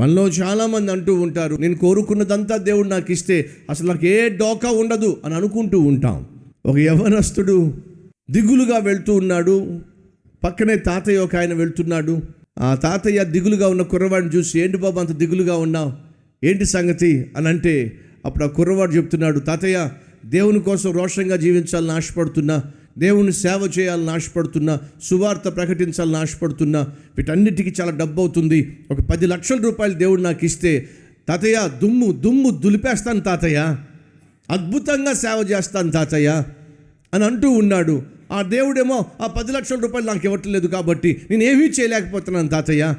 మనలో చాలామంది అంటూ ఉంటారు నేను కోరుకున్నదంతా దేవుడు నాకు ఇస్తే అసలు నాకు ఏ డోకా ఉండదు అని అనుకుంటూ ఉంటాం. ఒక యవనస్తుడు దిగులుగా వెళ్తూ ఉన్నాడు. పక్కనే తాతయ్య ఒక ఆయన వెళ్తున్నాడు. ఆ తాతయ్య దిగులుగా ఉన్న కుర్రవాడిని చూసి ఏంటి బాబు అంత దిగులుగా ఉన్నావు? ఏంటి సంగతి? అని అంటే అప్పుడు ఆ కుర్రవాడు చెప్తున్నాడు తాతయ్య దేవుని కోసం రోషంగా జీవించాలని ఆశపడుతున్నా. దేవుని సేవ చేయాలని ఆశపడుతున్నా సువార్త ప్రకటించాలని ఆశపడుతున్నా వీటన్నిటికీ చాలా డబ్బు అవుతుంది. ఒక పది లక్షల రూపాయలు దేవుడు నాకు ఇస్తే తాతయ్య దుమ్ము దుమ్ము దులిపేస్తాను తాతయ్య. అద్భుతంగా సేవ చేస్తాను తాతయ్య అని అంటూ ఉన్నాడు. ఆ దేవుడేమో ఆ పది లక్షల రూపాయలు నాకు ఇవ్వట్లేదు కాబట్టి నేను ఏమీ చేయలేకపోతున్నాను తాతయ్య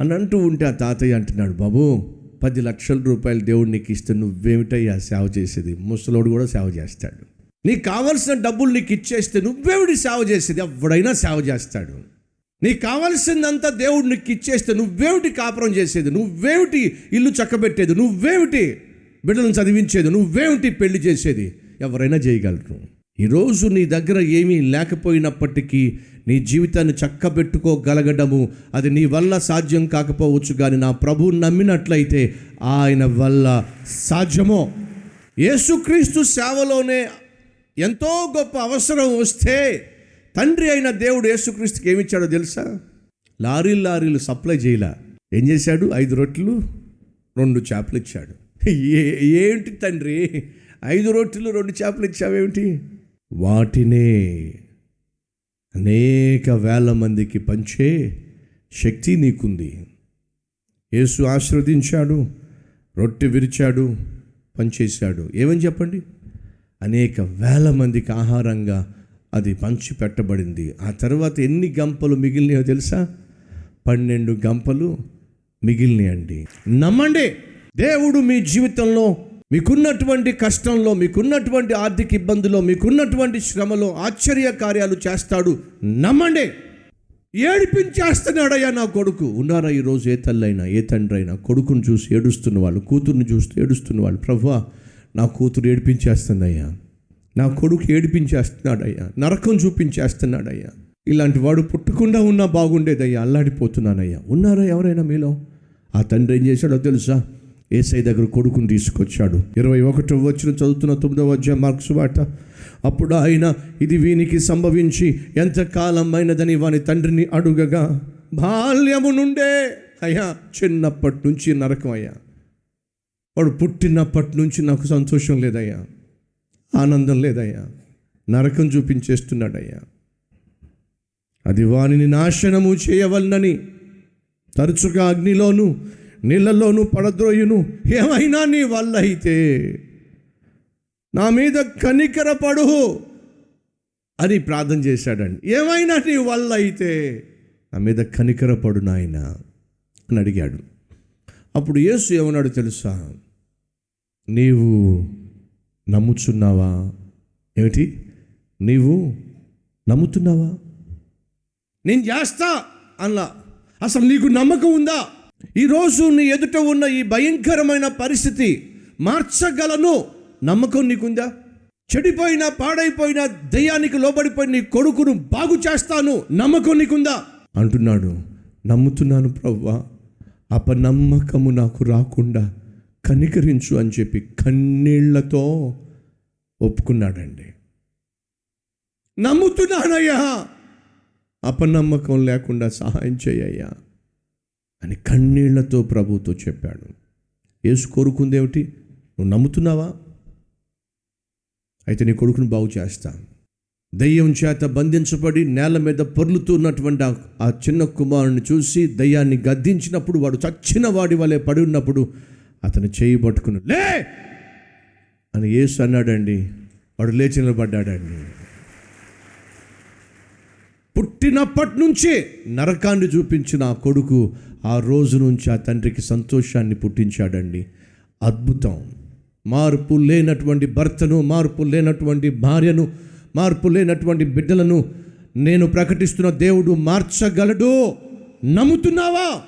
అని అంటూ ఉంటే ఆ తాతయ్య అంటున్నాడు బాబు పది లక్షల రూపాయలు దేవుడు నీకు ఇస్తే నువ్వేమిటయ్యా సేవ చేసేది? ముసలోడు కూడా సేవ చేస్తాడు. నీకు కావలసిన డబ్బులు నీకు ఇచ్చేస్తే నువ్వేమిటి సేవ చేసేది ఎవడైనా సేవ చేస్తాడు. నీకు కావలసిందంతా దేవుడు నీకు ఇచ్చేస్తే నువ్వేమిటి కాపురం చేసేది నువ్వేమిటి ఇల్లు చక్కబెట్టేది నువ్వేమిటి బిడ్డలను చదివించేది నువ్వేమిటి పెళ్ళి చేసేది ఎవరైనా చేయగలరు. ఈరోజు నీ దగ్గర ఏమీ లేకపోయినప్పటికీ నీ జీవితాన్ని చక్కబెట్టుకోగలగడము అది నీ వల్ల సాధ్యం కాకపోవచ్చు కానీ నా ప్రభువు నమ్మినట్లయితే ఆయన వల్ల సాధ్యమో. యేసుక్రీస్తు సేవలోనే ఎంతో గొప్ప అవసరం వస్తే తండ్రి అయిన దేవుడు యేసుక్రీస్తుకి ఏమిచ్చాడో తెలుసా? లారీలు లారీలు సప్లై చేయలా. ఏం చేశాడు? ఐదు రొట్టెలు రెండు చేపలు ఇచ్చాడు. ఏ ఏంటి తండ్రి? ఐదు రొట్టెలు రెండు చేపలు ఇచ్చావేమిటి? వాటినే అనేక వేల మందికి పంచే శక్తి నీకుంది. యేసు ఆశీర్వదించాడు రొట్టె విరిచాడు పంచేశాడు. ఏమని చెప్పండి? అనేక వేల మందికి ఆహారంగా అది పంచి పెట్టబడింది ఆ తర్వాత ఎన్ని గంపలు మిగిలినాయో తెలుసా? పన్నెండు గంపలు మిగిలినాయండి. నమ్మండి దేవుడు మీ జీవితంలో మీకున్నటువంటి కష్టంలో మీకున్నటువంటి ఆర్థిక ఇబ్బందులో మీకున్నటువంటి శ్రమలో ఆశ్చర్య కార్యాలు చేస్తాడు. నమ్మండి ఏడిపించేస్తున్నాడయ్యా నా కొడుకు. ఉన్నారా ఈరోజు ఏ తల్లైనా ఏ తండ్రి అయినా కొడుకును చూసి ఏడుస్తున్న వాళ్ళు కూతుర్ని చూస్తూ ఏడుస్తున్న వాళ్ళు. ప్రభువా నా కూతురు ఏడిపించేస్తుందయ్యా. నా కొడుకు ఏడిపించేస్తున్నాడయ్యా. నరకం చూపించేస్తున్నాడయ్యా. ఇలాంటి వాడు పుట్టకుండా ఉన్నా బాగుండేదయ్యా. అల్లాడిపోతున్నానయ్యా. ఉన్నారా ఎవరైనా మీలో? ఆ తండ్రి ఏం చేశాడో తెలుసా? ఏసై దగ్గర కొడుకుని తీసుకొచ్చాడు. ఇరవై ఒకటో వచ్చిన చదువుతున్న తొమ్మిదవ అధ్యాయ మార్క్స్ వాట అప్పుడు ఆయన ఇది వీనికి సంభవించి ఎంతకాలమైనదని వాని తండ్రిని అడుగగా బాల్యము నుండే. అయ్యా చిన్నప్పటి నుంచి నరకం అయ్యా. వాడు పుట్టినప్పటి నుంచి నాకు సంతోషం లేదయ్యా. ఆనందం లేదయ్యా. నరకం చూపించేస్తున్నాడయ్యా. అది వానిని నాశనము చేయవలనని తరచుగా అగ్నిలోను నీళ్ళలోను పడద్రోయును. ఏమైనా నీ వల్ల అయితే నా మీద కనికరపడు అని ప్రార్థన చేశాడండి. ఏమైనా నీ వల్ల అయితే నా మీద కనికరపడు నాయన అని అడిగాడు. అప్పుడు యేసు ఏమన్నాడు తెలుసా? నీవు నమ్ముచున్నావా? ఏమిటి? నీవు నమ్ముతున్నావా? నేను చేస్తా అలా అసలు నీకు నమ్మకం ఉందా? ఈరోజు నీ ఎదుట ఉన్న ఈ భయంకరమైన పరిస్థితి మార్చగలను నమ్మకం నీకుందా? చెడిపోయిన పాడైపోయిన దయ్యానికి లోబడిపోయిన నీ కొడుకును బాగు చేస్తాను నమ్మకం నీకుందా? అంటున్నాడు. నమ్ముతున్నాను ప్రవ్వా. అపనమ్మకము నాకు రాకుండా కనికరించు అని చెప్పి కన్నీళ్ళతో ఒప్పుకున్నాడండి. నమ్ముతున్నానయ్యా. అపనమ్మకం లేకుండా సహాయం చేయయ్యా అని కన్నీళ్ళతో ప్రభుతో చెప్పాడు. యేసు కోరుకుందేమిటి నువ్వు నమ్ముతున్నావా? అయితే నీ కొడుకును బాగు చేస్తా. దయ్యం చేత బంధించబడి నేల మీద పొర్లుతున్నటువంటి ఆ- ఆ చిన్న కుమారుని చూసి దయ్యాన్ని గద్దించినప్పుడు వాడు చచ్చిన వాడి వలె పడి ఉన్నప్పుడు అతను చేయి పట్టుకుని లే! అని యేసు అన్నాడండి. వాడు లేచి నిలబడ్డాడండి. పుట్టినప్పటి నుంచి నరకాన్ని చూపించిన ఆ కొడుకు ఆ రోజు నుంచి ఆ తండ్రికి సంతోషాన్ని పుట్టించాడండి. అద్భుతం. మార్పు లేనటువంటి భర్తను మార్పు లేనటువంటి భార్యను మార్పు లేనటువంటి బిడ్డలను నేను ప్రకటిస్తున్న దేవుడు మార్చగలడు. నమ్ముతున్నావా?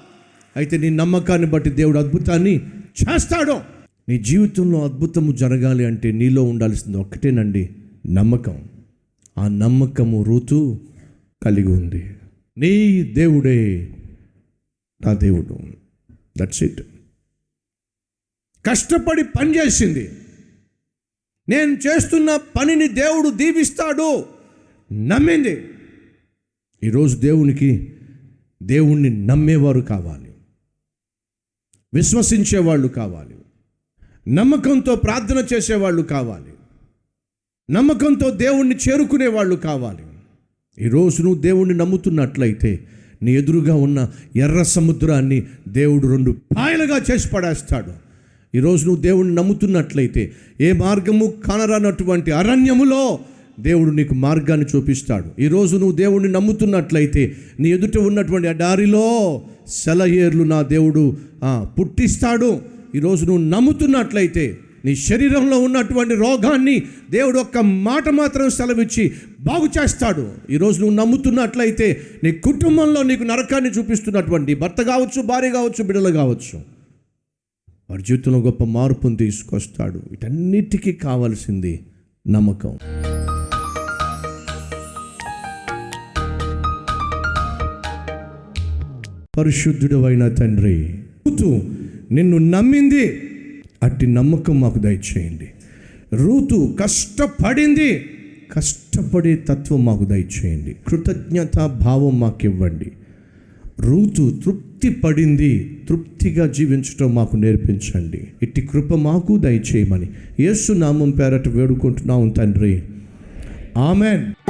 అయితే నీ నమ్మకాన్ని బట్టి దేవుడు అద్భుతాన్ని చేస్తాడు. నీ జీవితంలో అద్భుతము జరగాలి అంటే నీలో ఉండాల్సింది ఒక్కటేనండి నమ్మకం. ఆ నమ్మకము ఋతు కలిగి ఉంది. నీ దేవుడే నా దేవుడు. దట్స్ ఇట్ కష్టపడి పనిచేసింది నేను చేస్తున్న పనిని దేవుడు దీవిస్తాడు. నమ్మింది. ఈరోజు దేవునికి దేవుణ్ణి నమ్మేవారు కావాలి. విశ్వసించేవాళ్ళు కావాలి. నమ్మకంతో ప్రార్థన చేసేవాళ్ళు కావాలి. నమ్మకంతో దేవుణ్ణి చేరుకునే వాళ్ళు కావాలి ఈరోజు నువ్వు దేవుణ్ణి నమ్ముతున్నట్లయితే నీ ఎదురుగా ఉన్న ఎర్ర సముద్రాన్ని దేవుడు రెండు పాయలుగా చేసి పడేస్తాడు. ఈరోజు నువ్వు దేవుణ్ణి నమ్ముతున్నట్లయితే ఏ మార్గము కానరానటువంటి అరణ్యములో దేవుడు నీకు మార్గాన్ని చూపిస్తాడు. ఈరోజు నువ్వు దేవుణ్ణి నమ్ముతున్నట్లయితే నీ ఎదుట ఉన్నటువంటి ఆ దారిలో సెలయేర్లు నా దేవుడు పుట్టిస్తాడు. ఈరోజు నువ్వు నమ్ముతున్నట్లయితే నీ శరీరంలో ఉన్నటువంటి రోగాన్ని దేవుడు ఒక్క మాట మాత్రం సెలవిచ్చి బాగు చేస్తాడు. ఈరోజు నువ్వు నమ్ముతున్నట్లయితే నీ కుటుంబంలో నీకు నరకాన్ని చూపిస్తున్నటువంటి భర్త కావచ్చు భార్య కావచ్చు బిడ్డలు కావచ్చు. వారి జీవితంలో గొప్ప మార్పును తీసుకొస్తాడు. వీటన్నిటికీ కావాల్సింది నమ్మకం. పరిశుద్ధుడు అయిన తండ్రి. రూతు నిన్ను నమ్మింది. అట్టి నమ్మకం మాకు దయచేయండి. రూతు కష్టపడింది. కష్టపడే తత్వం మాకు దయచేయండి. కృతజ్ఞత భావం మాకు ఇవ్వండి రూతు తృప్తి పడింది. తృప్తిగా జీవించడం మాకు నేర్పించండి. ఇట్టి కృప మాకు దయచేయమని యేసు నామం పేరట వేడుకుంటున్నాం తండ్రి. ఆమెన్.